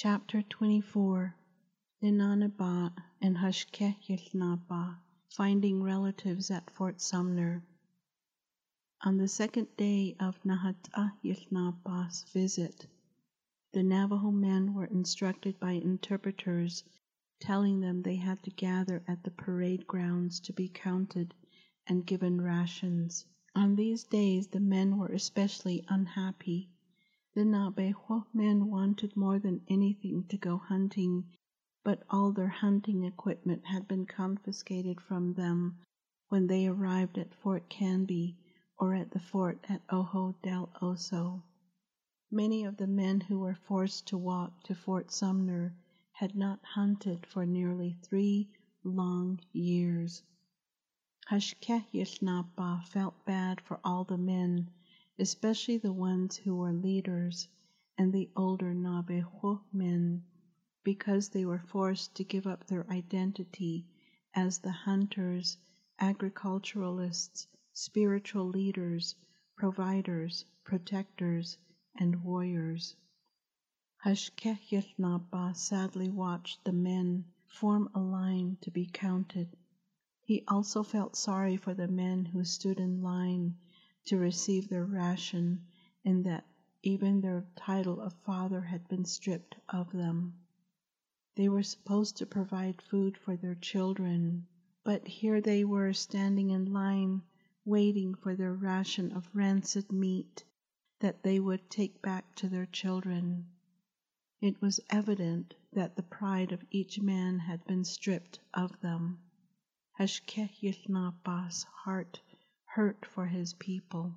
Chapter 24 Nínááníbaa' and Hashké Yił Naabaah Finding Relatives at Fort Sumner. On the second day of Nahatahilnaba's visit, the Navajo men were instructed by interpreters telling them they had to gather at the parade grounds to be counted and given rations. On these days the men were especially unhappy. The Naabeehó men wanted more than anything to go hunting, but all their hunting equipment had been confiscated from them when they arrived at Fort Canby or at the fort at Ojo del Oso. Many of the men who were forced to walk to Fort Sumner had not hunted for nearly three long years. Hashké Yił Naabaah felt bad for all the men, especially the ones who were leaders and the older Naabeehó men, because they were forced to give up their identity as the hunters, agriculturalists, spiritual leaders, providers, protectors, and warriors. Hashké Yił Naabaah sadly watched the men form a line to be counted. He also felt sorry for the men who stood in line to receive their ration and that even their title of father had been stripped of them. They were supposed to provide food for their children, but here they were standing in line waiting for their ration of rancid meat that they would take back to their children. It was evident that the pride of each man had been stripped of them. Hashké Yił Naabaah's heart hurt for his people.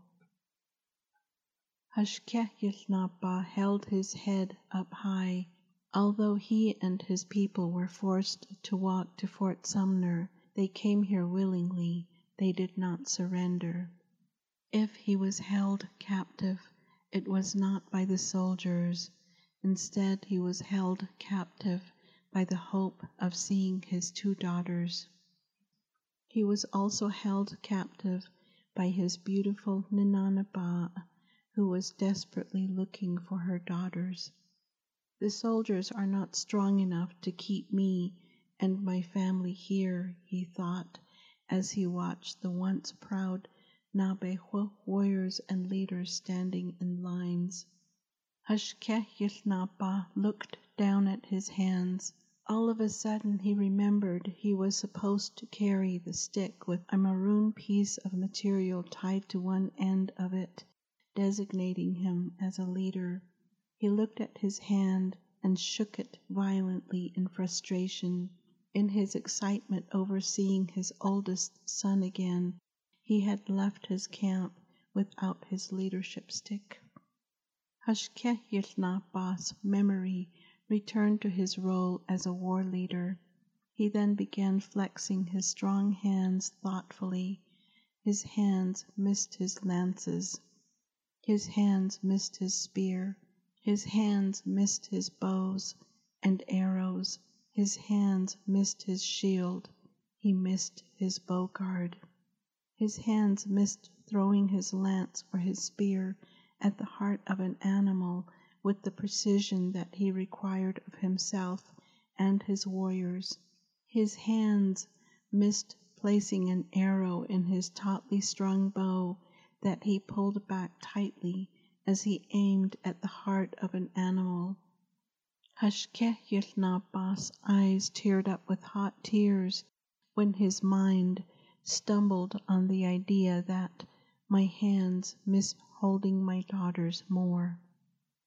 Hashké Yił Naabaah held his head up high. Although he and his people were forced to walk to Fort Sumner, they came here willingly. They did not surrender. If he was held captive, it was not by the soldiers. Instead, he was held captive by the hope of seeing his two daughters. He was also held captive by his beautiful Nínááníbaa', who was desperately looking for her daughters. The soldiers are not strong enough to keep me and my family here, he thought as he watched the once proud Naabeehó warriors and leaders standing in lines. Hashké Yił Naabaah looked down at his hands. All of a sudden he remembered he was supposed to carry the stick with a maroon piece of material tied to one end of it, designating him as a leader. He looked at his hand and shook it violently in frustration. In his excitement over seeing his oldest son again, he had left his camp without his leadership stick. Hashké Yił Naabaah's memory returned to his role as a war leader. He then began flexing his strong hands thoughtfully. His hands missed his lances. His hands missed his spear. His hands missed his bows and arrows. His hands missed his shield. He missed his bow guard. His hands missed throwing his lance or his spear at the heart of an animal with the precision that he required of himself and his warriors. His hands missed placing an arrow in his tautly strung bow that he pulled back tightly as he aimed at the heart of an animal. Hashké Yił Naabaah's eyes teared up with hot tears when his mind stumbled on the idea that my hands miss holding my daughters more.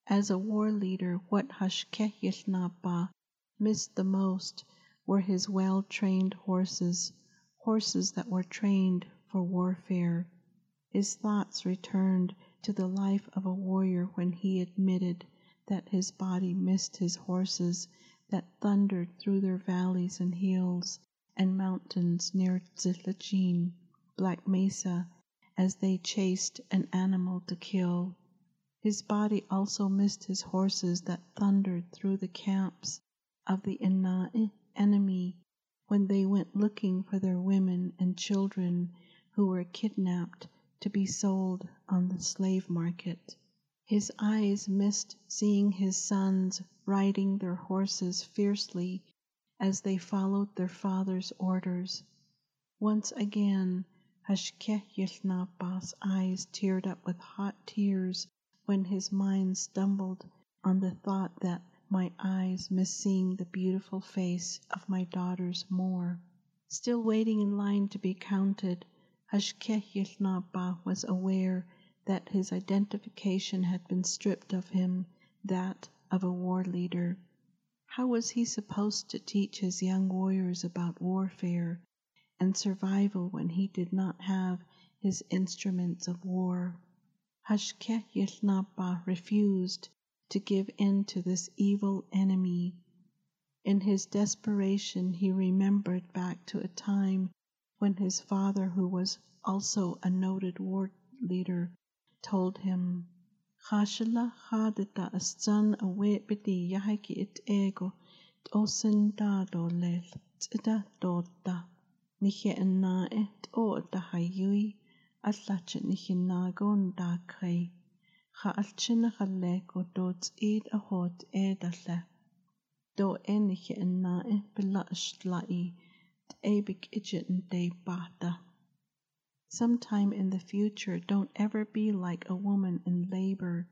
As a war leader, what Hashké Yił Naabaah missed the most were his well-trained horses, horses that were trained for warfare. His thoughts returned to the life of a warrior when he admitted that his body missed his horses that thundered through their valleys and hills and mountains near Dziłíjiin, Black Mesa, as they chased an animal to kill. His body also missed his horses that thundered through the camps of the enemy when they went looking for their women and children who were kidnapped to be sold on the slave market. His eyes missed seeing his sons riding their horses fiercely as they followed their father's orders. Once again, Hashké Yił Naabaah's eyes teared up with hot tears when his mind stumbled on the thought that my eyes miss seeing the beautiful face of my daughters more. Still waiting in line to be counted, Hashké Yił Naabaah was aware that his identification had been stripped of him, that of a war leader. How was he supposed to teach his young warriors about warfare and survival when he did not have his instruments of war? Hashké Yił Naabaah refused to give in to this evil enemy. In his desperation, he remembered back to a time when his father, who was also a noted war leader, told him, Khashla khadita astan awebidi yahaki it ego osen dado lel tida dota niche na et o hayui atlache niche nagon da krei cha alchina chaleko dot id a hot edalle do enige na e bela shlai ebik ijen de bata Sometime in the future, don't ever be like a woman in labor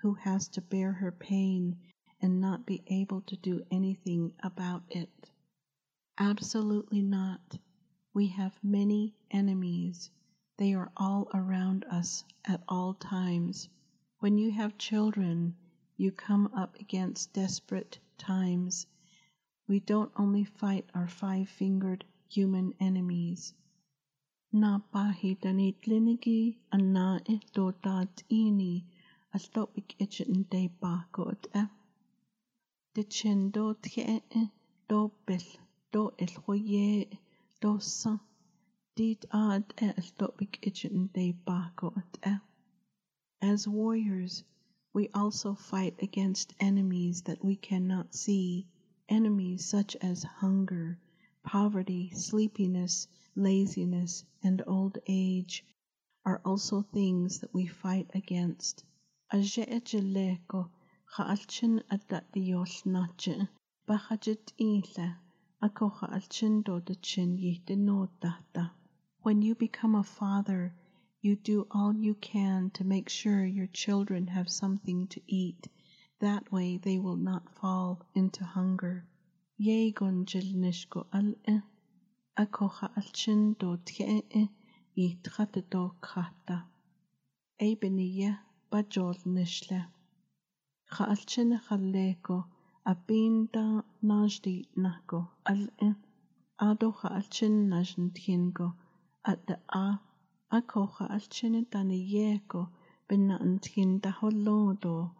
who has to bear her pain and not be able to do anything about it. Absolutely not. We have many enemies. They are all around us at all times. When you have children, you come up against desperate times. We don't only fight our five fingered human enemies na pahitanit linigi anna do dat ini as topik itchen de bakot e. De do tke e do bel do el hoye do san dit ad e as topik itchen de bakot e. Eh? As warriors, we also fight against enemies that we cannot see, enemies such as hunger, poverty, sleepiness, laziness, and old age are also things that we fight against. Aje'ejeleko cha'alchin adatiol nache bachajit ile ako cha'alchin dodachin yihdenotata. When you become a father, you do all you can to make sure your children have something to eat. That way they will not fall into hunger. Do do krata. Ebeniya bajol nishle. Cha alchin chaleko a binda najdi nako al-e ado cha alchin najn tkingo at the a akoha alchin dani yeko binna antkin da holodo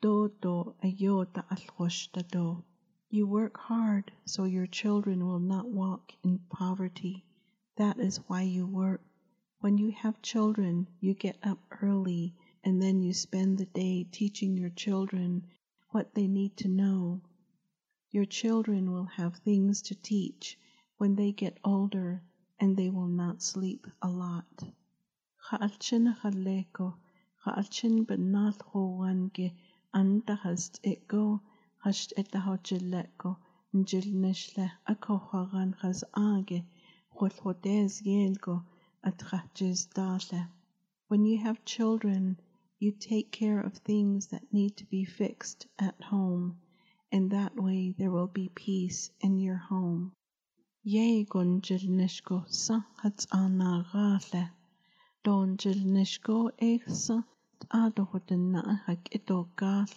do do ayota do. You work hard so your children will not walk in poverty. That is why you work. When you have children, you get up early and then you spend the day teaching your children what they need to know. Your children will have things to teach when they get older and they will not sleep a lot. Cha'alchin chaleko, cha'alchin benal wange andahast it go hasht etahojileko njilnishle akoharan chas age chulchodes yelgo atraches dale. When you have children, you take care of things that need to be fixed at home, and that way there will be peace in your home. Ye gonjilnishko sa hats anagale. Don jilnishko eksa adohodina hak itogal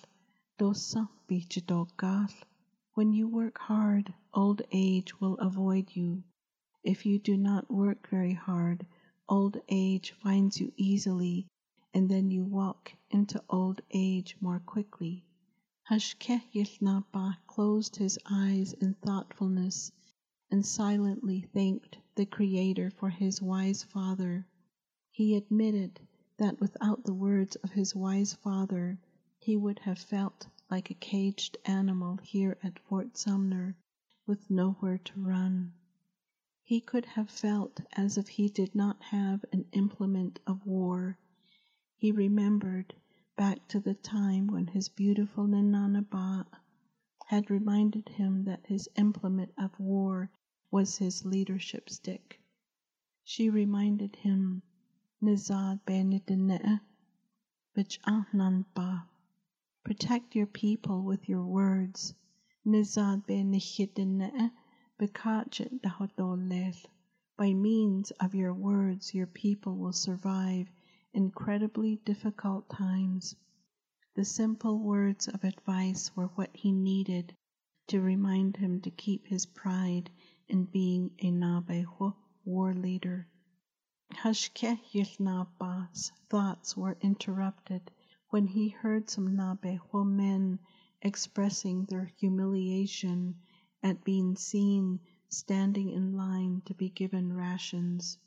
dosa bichidogal. When you work hard, old age will avoid you. If you do not work very hard, old age finds you easily, and then you walk into old age more quickly. Hashké Yił Naabaah closed his eyes in thoughtfulness and silently thanked the Creator for his wise father. He admitted that without the words of his wise father, he would have felt like a caged animal here at Fort Sumner with nowhere to run. He could have felt as if he did not have an implement of war. He remembered back to the time when his beautiful Nínááníbaa' had reminded him that his implement of war was his leadership stick. She reminded him, Nizad Bichananba. Protect your people with your words. Nizad. By means of your words, your people will survive incredibly difficult times. The simple words of advice were what he needed to remind him to keep his pride in being a Naabeehó war leader. Hashké Yił Naabaah's thoughts were interrupted when he heard some Naabeehó men expressing their humiliation at being seen standing in line to be given rations.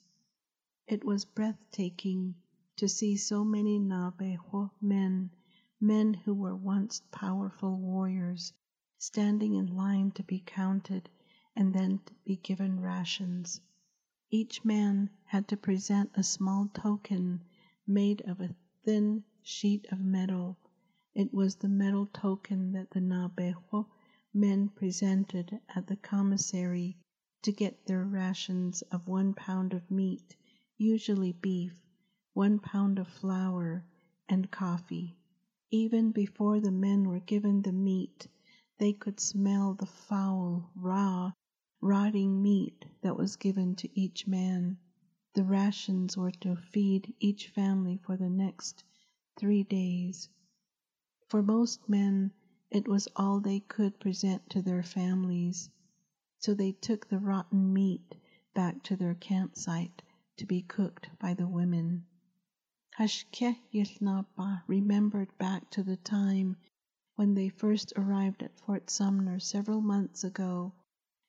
It was breathtaking to see so many Naabeehó men, men who were once powerful warriors, standing in line to be counted and then be given rations. Each man had to present a small token made of a thin sheet of metal. It was the metal token that the Naabeehó men presented at the commissary to get their rations of one pound of meat, usually beef, one pound of flour, and coffee. Even before the men were given the meat, they could smell the foul, raw, rotting meat that was given to each man. The rations were to feed each family for the next three days. For most men, it was all they could present to their families, so they took the rotten meat back to their campsite to be cooked by the women. Hashke Yilnapa remembered back to the time when they first arrived at Fort Sumner several months ago,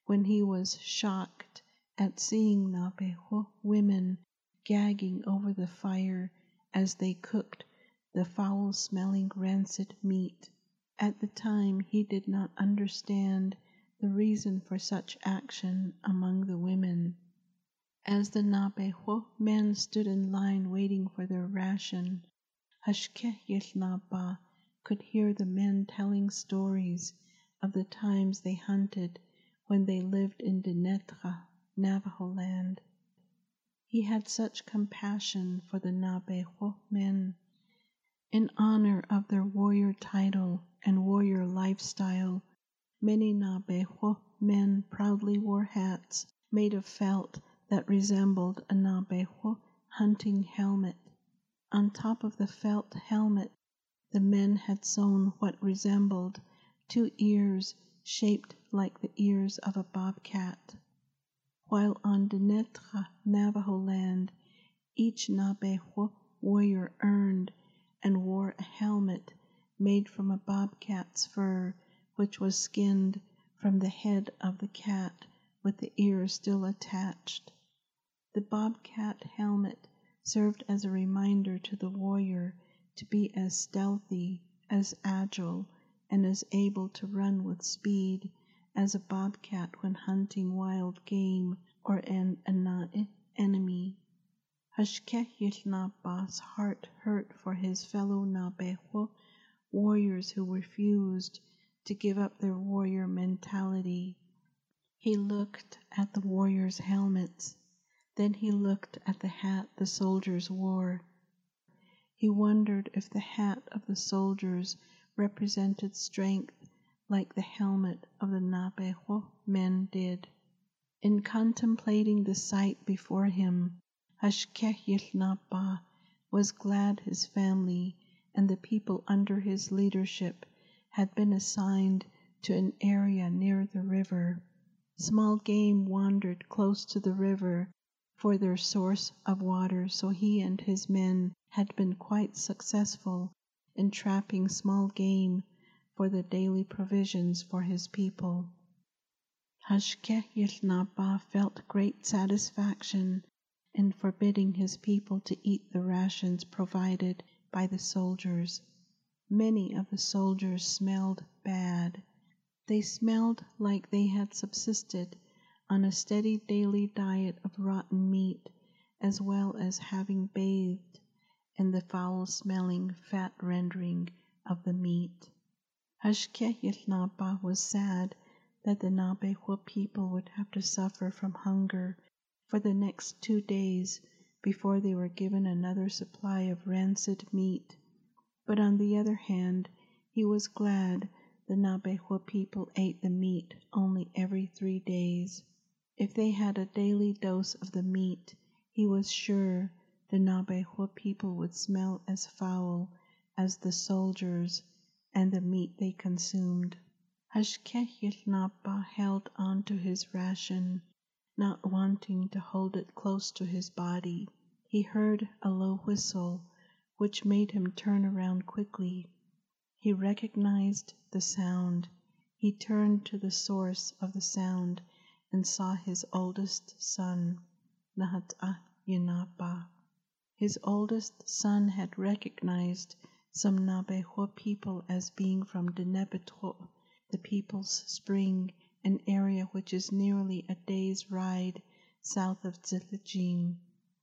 when he was shocked at seeing Naabeehó women gagging over the fire as they cooked the foul smelling rancid meat. At the time, he did not understand the reason for such action among the women. As the Naabeehó men stood in line waiting for their ration, Hashké Yił Naabaah could hear the men telling stories of the times they hunted when they lived in Dinétah, Navajo land. He had such compassion for the Naabeehó men. In honor of their warrior title and warrior lifestyle, many Naabeehó men proudly wore hats made of felt that resembled a Naabeehó hunting helmet. On top of the felt helmet, the men had sewn what resembled two ears shaped like the ears of a bobcat. While on Dinétah, Navajo land, each Naabeehó warrior earned and wore a helmet made from a bobcat's fur, which was skinned from the head of the cat with the ears still attached. The bobcat helmet served as a reminder to the warrior to be as stealthy, as agile, and as able to run with speed as a bobcat when hunting wild game or an, an enemy. Hashké Yił Naabaah's heart hurt for his fellow Naabeehó warriors who refused to give up their warrior mentality. He looked at the warriors' helmets then he looked at the hat the soldiers wore. He wondered if the hat of the soldiers represented strength like the helmet of the Naabeehó men did. In contemplating the sight before him, Hashké Yił Naabaah was glad his family and the people under his leadership had been assigned to an area near the river. Small game wandered close to the river for their source of water, so he and his men had been quite successful in trapping small game for the daily provisions for his people. Hashké Yił Naabaah felt great satisfaction in forbidding his people to eat the rations provided by the soldiers. Many of the soldiers smelled bad. They smelled like they had subsisted on a steady daily diet of rotten meat, as well as having bathed in the foul-smelling fat rendering of the meat. Hashké Yił Naabaah was sad that the Naabeehó people would have to suffer from hunger for the next two days before they were given another supply of rancid meat. But on the other hand, he was glad the Naabeehó people ate the meat only every three days. If they had a daily dose of the meat, he was sure the Naabeehó people would smell as foul as the soldiers and the meat they consumed. Hashké Yił Naabaah held on to his ration, not wanting to hold it close to his body. He heard a low whistle, which made him turn around quickly. He recognized the sound. He turned to the source of the sound and saw his oldest son, Nahat'a Yinapa. His oldest son had recognized some Naabeehó people as being from Denebetro, the People's Spring, an area which is nearly a day's ride south of Dziłíjiin.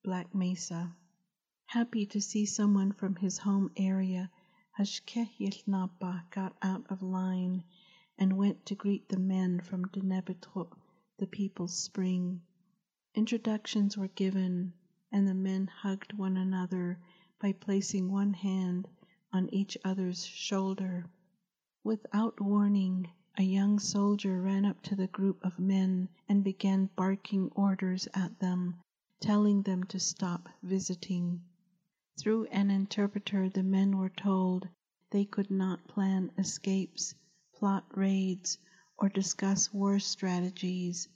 Black Mesa. Happy to see someone from his home area, Hashké Yił Naabaah got out of line and went to greet the men from Denebetro, the People's Spring. Introductions were given, and the men hugged one another by placing one hand on each other's shoulder. Without warning, a young soldier ran up to the group of men and began barking orders at them telling them to stop visiting. Through an interpreter, the men were told they could not plan escapes, plot raids, or discuss war strategies,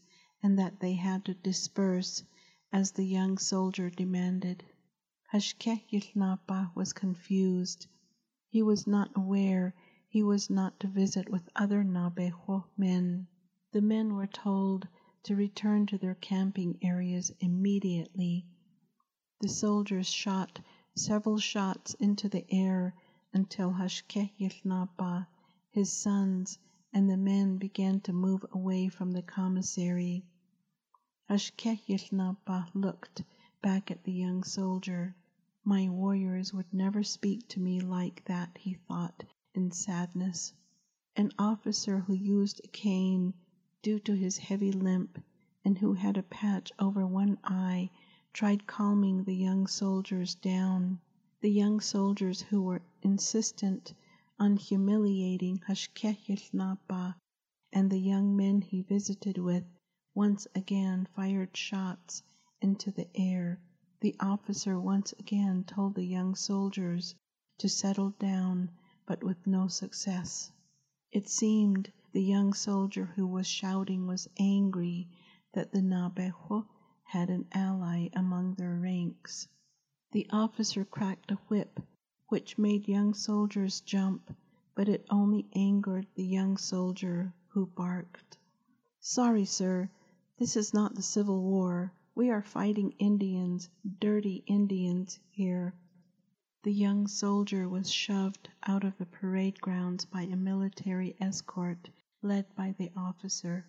and that they had to disperse as the young soldier demanded. Hashké Yił Naabaah was confused. He was not aware he was not to visit with other Naabeehó men. The men were told to return to their camping areas immediately. The soldiers shot several shots into the air until Hashké Yił Naabaah, his sons, and the men began to move away from the commissary. Hashké Yił Naabaah looked back at the young soldier. My warriors would never speak to me like that, he thought in sadness. An officer who used a cane due to his heavy limp, and who had a patch over one eye, tried calming the young soldiers down. The young soldiers who were insistent on humiliating Hashké Yił Naabaah and the young men he visited with once again fired shots into the air. The officer once again told the young soldiers to settle down, but with no success. It seemed the young soldier who was shouting was angry that the Naabeehó had an ally among their ranks. The officer cracked a whip, which made young soldiers jump, but it only angered the young soldier, who barked. Sorry, sir, this is not the Civil War. We are fighting Indians, dirty Indians, here. The young soldier was shoved out of the parade grounds by a military escort led by the officer.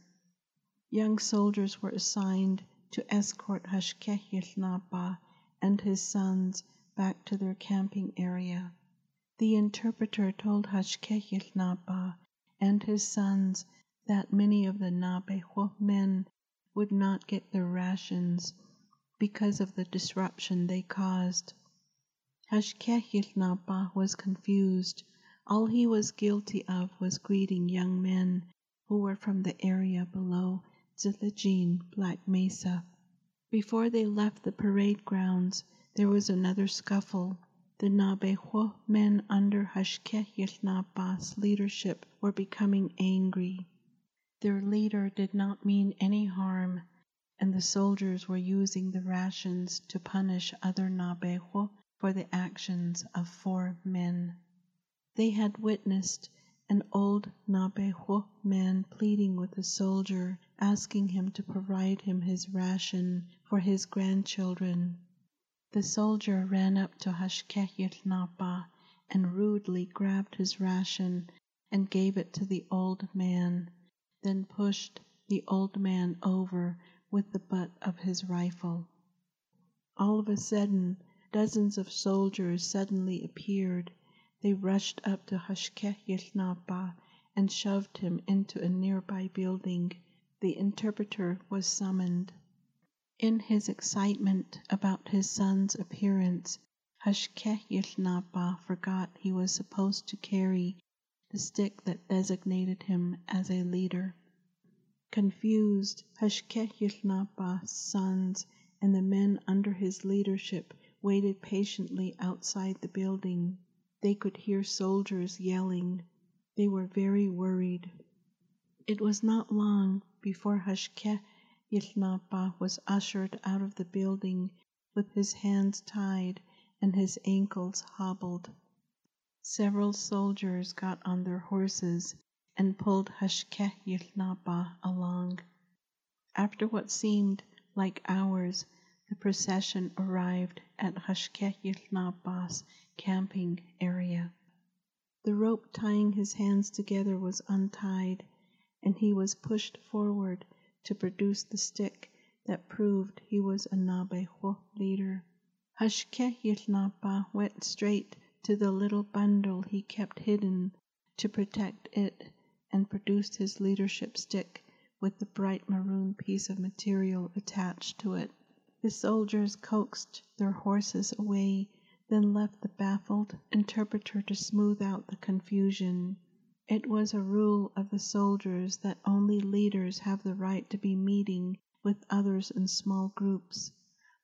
Young soldiers were assigned to escort Hashké Yił Naabaah and his sons back to their camping area. The interpreter told Hashké Yił Naabaah and his sons that many of the Naabeehó men would not get their rations because of the disruption they caused. Hashké Yił Naabaah was confused. All he was guilty of was greeting young men who were from the area below Dziłíjiin, Black Mesa. Before they left the parade grounds, there was another scuffle. The Naabeehó men under Hashké Yił Naabaah's leadership were becoming angry. Their leader did not mean any harm, and the soldiers were using the rations to punish other Naabeehó for the actions of four men. They had witnessed an old Naabeehó man pleading with a soldier, asking him to provide him his ration for his grandchildren. The soldier ran up to Hashké Yił Naabaah and rudely grabbed his ration and gave it to the old man, then pushed the old man over with the butt of his rifle. All of a sudden, dozens of soldiers suddenly appeared. They rushed up to Hashké Yił Naabaah and shoved him into a nearby building. The interpreter was summoned. In his excitement about his son's appearance, Hashké Yił Naabaah forgot he was supposed to carry the stick that designated him as a leader. Confused, Hashké Yił Naabaah's sons and the men under his leadership waited patiently outside the building. They could hear soldiers yelling. They were very worried. It was not long before Hashké Yił Naabaah was ushered out of the building with his hands tied and his ankles hobbled. Several soldiers got on their horses and pulled Hashké Yił Naabaah along. After what seemed like hours, the procession arrived at Hashké Yił Naabaah's camping area. The rope tying his hands together was untied, and he was pushed forward to produce the stick that proved he was a Naabeehó leader. Hashké Yił Naabaah went straight to the little bundle he kept hidden to protect it and produced his leadership stick with the bright maroon piece of material attached to it. The soldiers coaxed their horses away, then left the baffled interpreter to smooth out the confusion. It was a rule of the soldiers that only leaders have the right to be meeting with others in small groups.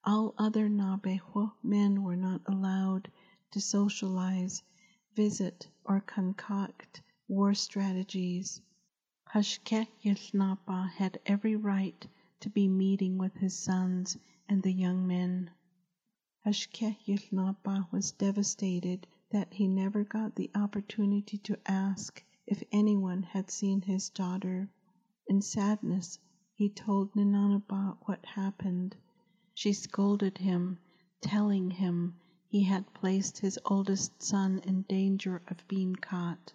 All other Naabeehó men were not allowed to socialize, visit, or concoct war strategies. Hashké Yił Naabaah had every right to be meeting with his sons and the young men. Hashké Yił Naabaah was devastated that he never got the opportunity to ask if anyone had seen his daughter. In sadness, he told Nínááníbaa' what happened. She scolded him, telling him he had placed his oldest son in danger of being caught.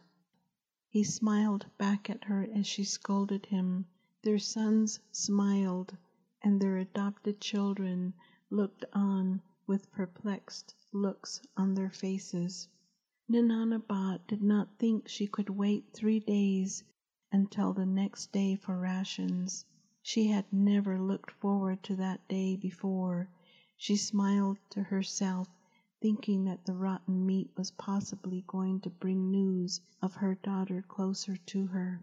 He smiled back at her as she scolded him. Their sons smiled, and their adopted children looked on with perplexed looks on their faces. Nínááníbaa' did not think she could wait three days until the next day for rations. She had never looked forward to that day before. She smiled to herself, thinking that the rotten meat was possibly going to bring news of her daughter closer to her.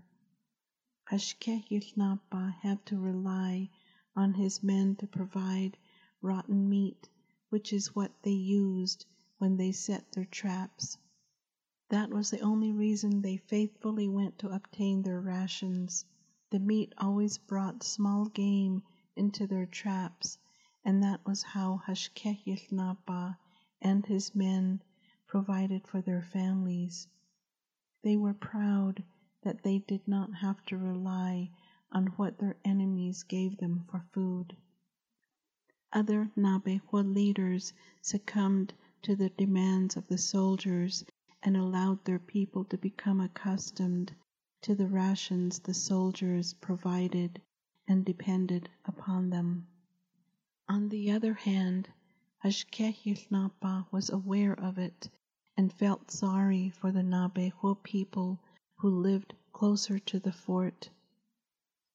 Hashké Yił Naabaah had to rely on his men to provide rotten meat, which is what they used when they set their traps. That was the only reason they faithfully went to obtain their rations. The meat always brought small game into their traps, and that was how Hashké Yił Naabaah and his men provided for their families. They were proud that they did not have to rely on what their enemies gave them for food. Other Naabeehó leaders succumbed to the demands of the soldiers and allowed their people to become accustomed to the rations the soldiers provided and depended upon them. On the other hand, Hashké Yił Naabaah was aware of it and felt sorry for the Naabeehó people who lived closer to the fort.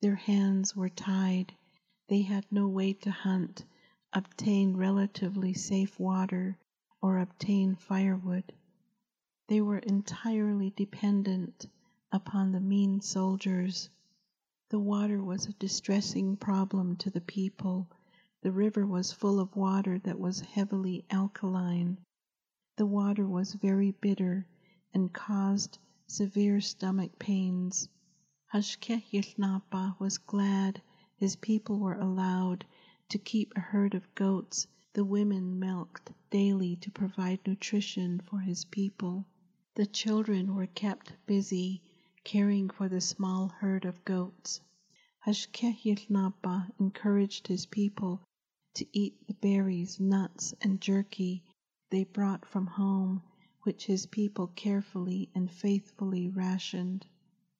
Their hands were tied. They had no way to hunt, obtain relatively safe water, or obtain firewood. They were entirely dependent upon the mean soldiers. The water was a distressing problem to the people. The river was full of water that was heavily alkaline. The water was very bitter and caused severe stomach pains. Hashké Yił Naabaah was glad his people were allowed to keep a herd of goats the women milked daily to provide nutrition for his people. The children were kept busy caring for the small herd of goats. Hashké Yił Naabaah encouraged his people to eat the berries, nuts, and jerky they brought from home, which his people carefully and faithfully rationed.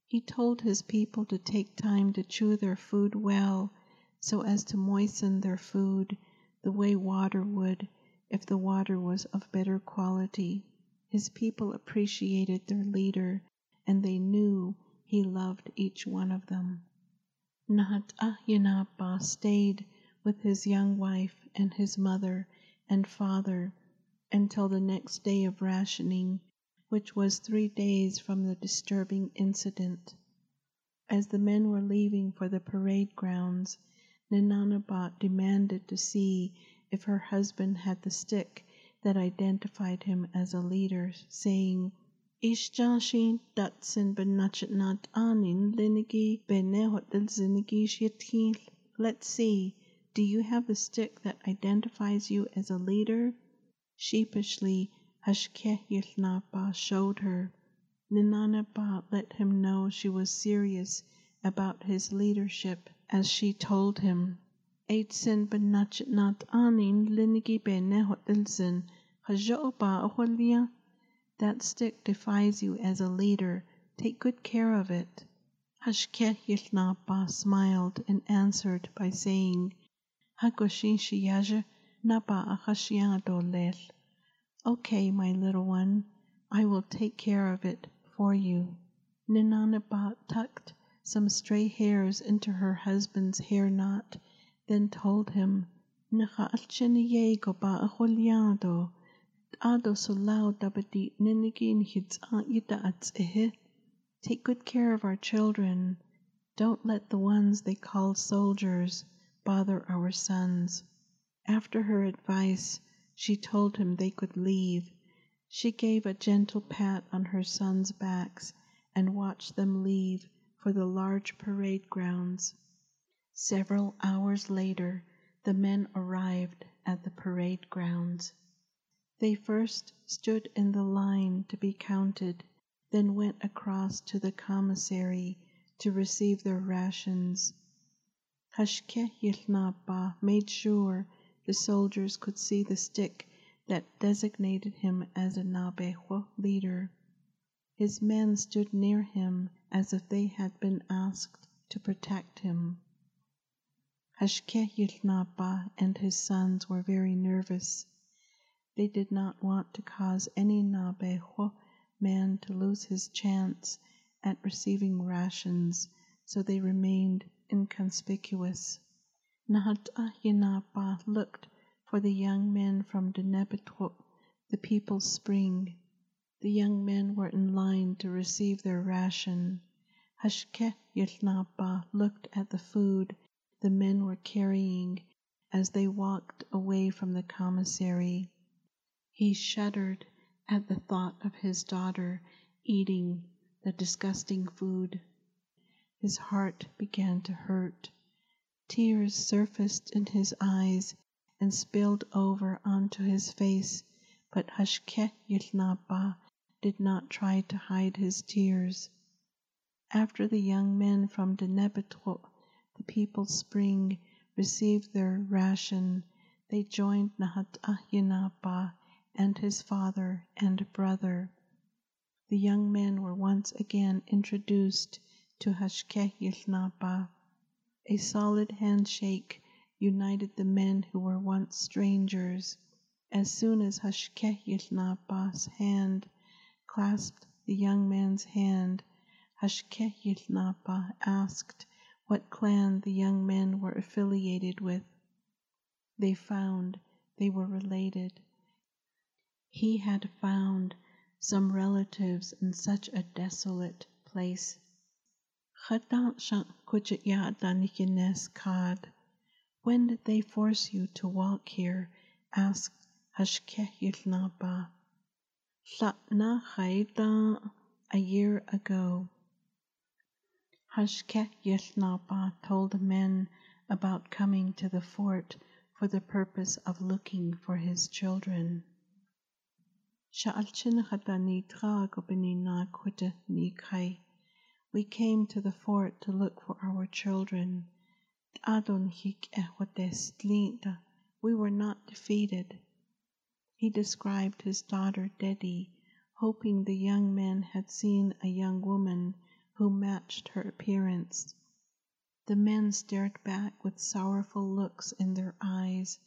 He told his people to take time to chew their food well so as to moisten their food the way water would if the water was of better quality. His people appreciated their leader, and they knew he loved each one of them. Nahat Ahyanapa stayed with his young wife and his mother and father until the next day of rationing, which was three days from the disturbing incident. As the men were leaving for the parade grounds, Nínááníbaa' demanded to see if her husband had the stick that identified him as a leader, saying, Ishjashin datsin benachatnat anin linigi benehotel zinigi shiatil. Let's see, do you have the stick that identifies you as a leader? Sheepishly, Hashké Yił Naabaah showed her. Nínááníbaa' let him know she was serious about his leadership as she told him. Aitsen benachatnat anin linigi benehotelzin hajoba aholia. That stick defies you as a leader. Take good care of it. Hashké Yił Naabaah smiled and answered by saying, Hagoshin shiyaja naba ahashiado lel. Okay, my little one, I will take care of it for you. Nínááníbaa' tucked some stray hairs into her husband's hair knot, then told him, Nika alcheniego ba aholiado, ado solau dabadi ninigin yitaats ehe. Take good care of our children. Don't let the ones they call soldiers bother our sons. After her advice, she told him they could leave. She gave a gentle pat on her sons' backs and watched them leave for the large parade grounds. Several hours later, the men arrived at the parade grounds. They first stood in the line to be counted, then went across to the commissary to receive their rations. Hashke Yilnapa made sure the soldiers could see the stick that designated him as a Naabeehó leader. His men stood near him as if they had been asked to protect him. Hashké Yił Naabaah and his sons were very nervous. They did not want to cause any Naabeehó man to lose his chance at receiving rations, so they remained inconspicuous. Nahatahyanapa looked for the young men from Denebetwo, the people's spring. The young men were in line to receive their ration. Hashke Yilnapa looked at the food the men were carrying as they walked away from the commissary. He shuddered at the thought of his daughter eating the disgusting food. His heart began to hurt. Tears surfaced in his eyes and spilled over onto his face, but Hashke Yilnapa did not try to hide his tears. After the young men from Denebetro, the people's spring, received their ration, they joined Nahat Ahyanapa and his father and brother. The young men were once again introduced to Hashké Yił Naabaah. A solid handshake united the men who were once strangers. As soon as Hashké Yił Naabaah's hand clasped the young man's hand, Hashke Yilnapa asked what clan the young men were affiliated with. They found they were related. He had found some relatives in such a desolate place. When did they force you to walk here? asked Hashké Yił Naabaah. A year ago. Hashké Yił Naabaah told the men about coming to the fort for the purpose of looking for his children. We came to the fort to look for our children. We were not defeated. He described his daughter Dedi, hoping the young men had seen a young woman who matched her appearance. The men stared back with sorrowful looks in their eyes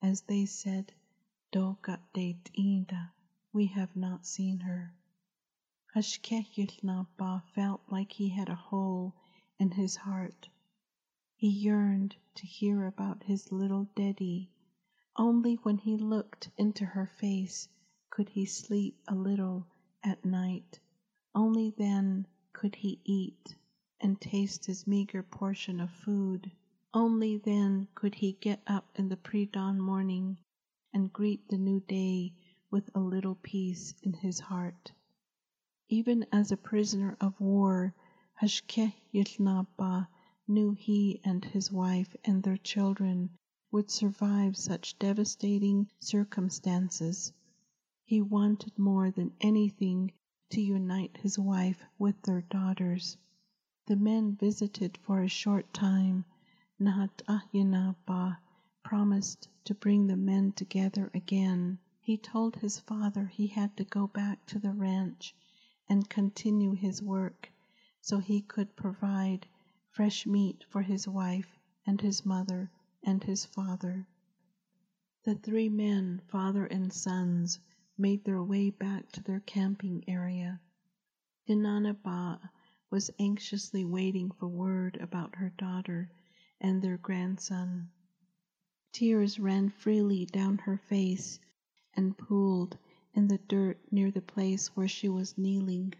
as they said, de we have not seen her. Hashké Yił Naabaah felt like he had a hole in his heart. He yearned to hear about his little Dedi. Only when he looked into her face could he sleep a little at night. Only then could he eat and taste his meager portion of food. Only then could he get up in the pre dawn morning and greet the new day with a little peace in his heart. Even as a prisoner of war, Hashké knew he and his wife and their children would survive such devastating circumstances. He wanted more than anything to unite his wife with their daughters. The men visited for a short time. Nahat promised to bring the men together again. He told his father he had to go back to the ranch and continue his work so he could provide fresh meat for his wife and his mother and his father. The three men, father and sons, made their way back to their camping area. Nínááníbaa' was anxiously waiting for word about her daughter and their grandson. Tears ran freely down her face and pooled in the dirt near the place where she was kneeling.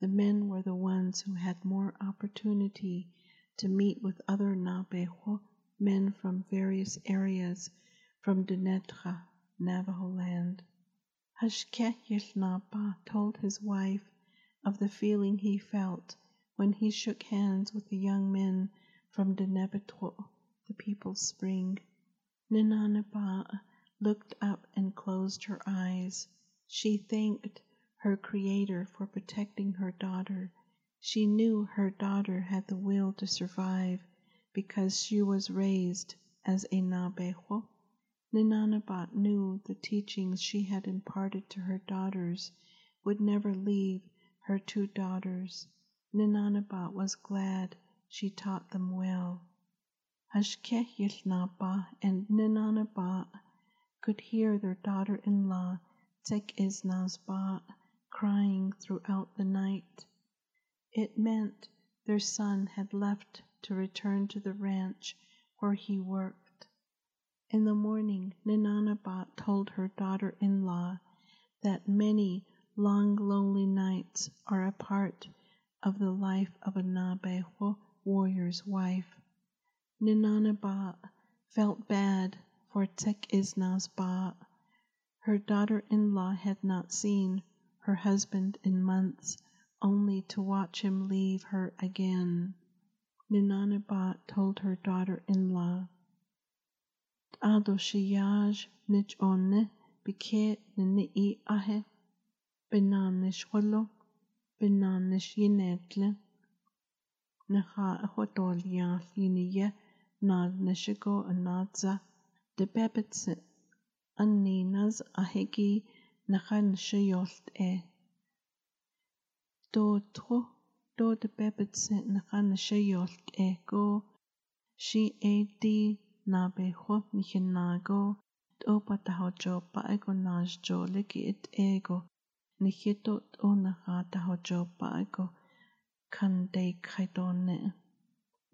The men were the ones who had more opportunity to meet with other Naabeehó men from various areas from Dinétah, Navajo land. Hashké Yił Naabaah told his wife of the feeling he felt when he shook hands with the young men from Denebetro, the people's spring. Nínááníbaa' looked up and closed her eyes. She thanked her Creator for protecting her daughter. She knew her daughter had the will to survive because she was raised as a Naabeehó. Nínááníbaa' knew the teachings she had imparted to her daughters would never leave her two daughters. Nínááníbaa' was glad she taught them well. Hashké Yił Naabaah and Nínááníbaa' could hear their daughter-in-law Tekisnazbat crying throughout the night. It meant their son had left to return to the ranch where he worked. In the morning, Nínááníbaa' told her daughter-in-law that many long lonely nights are a part of the life of a Naabeehó warrior's wife. Nínááníbaa' felt bad for Tekisnazbat. Her daughter-in-law had not seen her husband in months, only to watch him leave her again. Nínááníbaa' told her daughter-in-law, Adoshiyaj nich onne bike nini ahe benanish walo benanish yinedle naha ahotolya liniye nad nishigo anadza de bebetse anninas ahegi nahan shiyolt e do tro do de bebetse nahan shiyolt e go. Shi e di na be ho nihinago do patahojo pa ego najjo liki it ego nihito o naha tahojo pa ego kande kaidone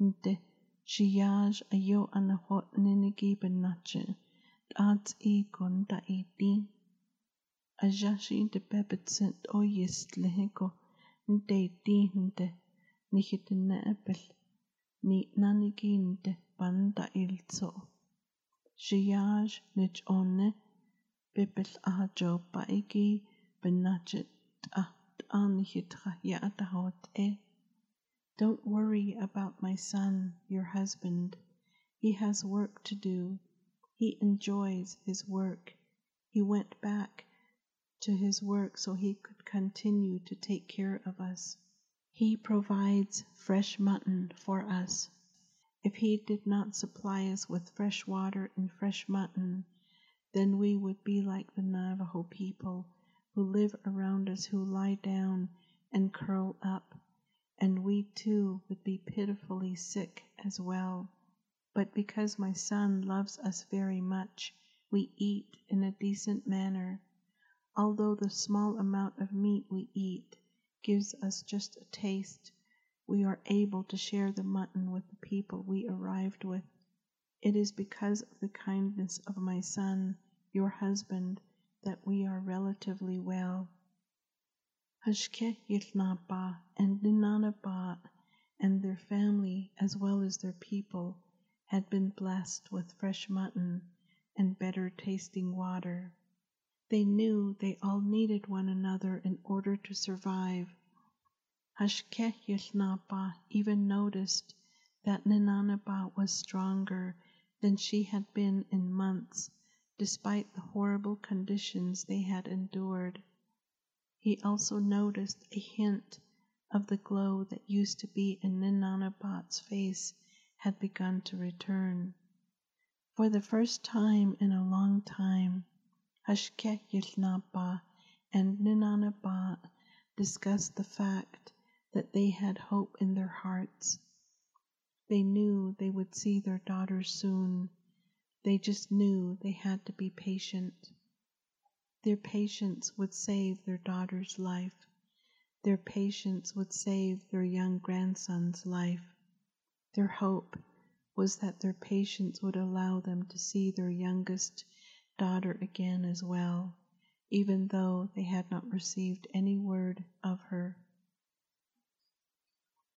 nte shiyaj ayo anaho ninigi benache. Ads e gonda e di. Ajashi de bebetsen o yist lehego. Nte di nte nihitine ebel ni nanigi nte banda ilzo. Shiyaj nich onne bebel ahajo Don't worry about my son, your husband. He has work to do. He enjoys his work. He went back to his work so he could continue to take care of us. He provides fresh mutton for us. If he did not supply us with fresh water and fresh mutton, then we would be like the Navajo people who live around us who lie down and curl up and we too would be pitifully sick as well. But because my son loves us very much, we eat in a decent manner. Although the small amount of meat we eat gives us just a taste, we are able to share the mutton with the people we arrived with. It is because of the kindness of my son, your husband, that we are relatively well. Hashke Yilnapa and Nínááníbaa' and their family, as well as their people, had been blessed with fresh mutton and better tasting water. They knew they all needed one another in order to survive. Hashké Yił Naabaah even noticed that Nínááníbaa' was stronger than she had been in months, despite the horrible conditions they had endured. He also noticed a hint of the glow that used to be in Nínááníbaa's face had begun to return. For the first time in a long time, Hashké Yił Naabaah and Nínááníbaa' discussed the fact that they had hope in their hearts. They knew they would see their daughter soon. They just knew they had to be patient. Their patience would save their daughter's life. Their patience would save their young grandson's life. Their hope was that their patience would allow them to see their youngest daughter again as well, even though they had not received any word of her.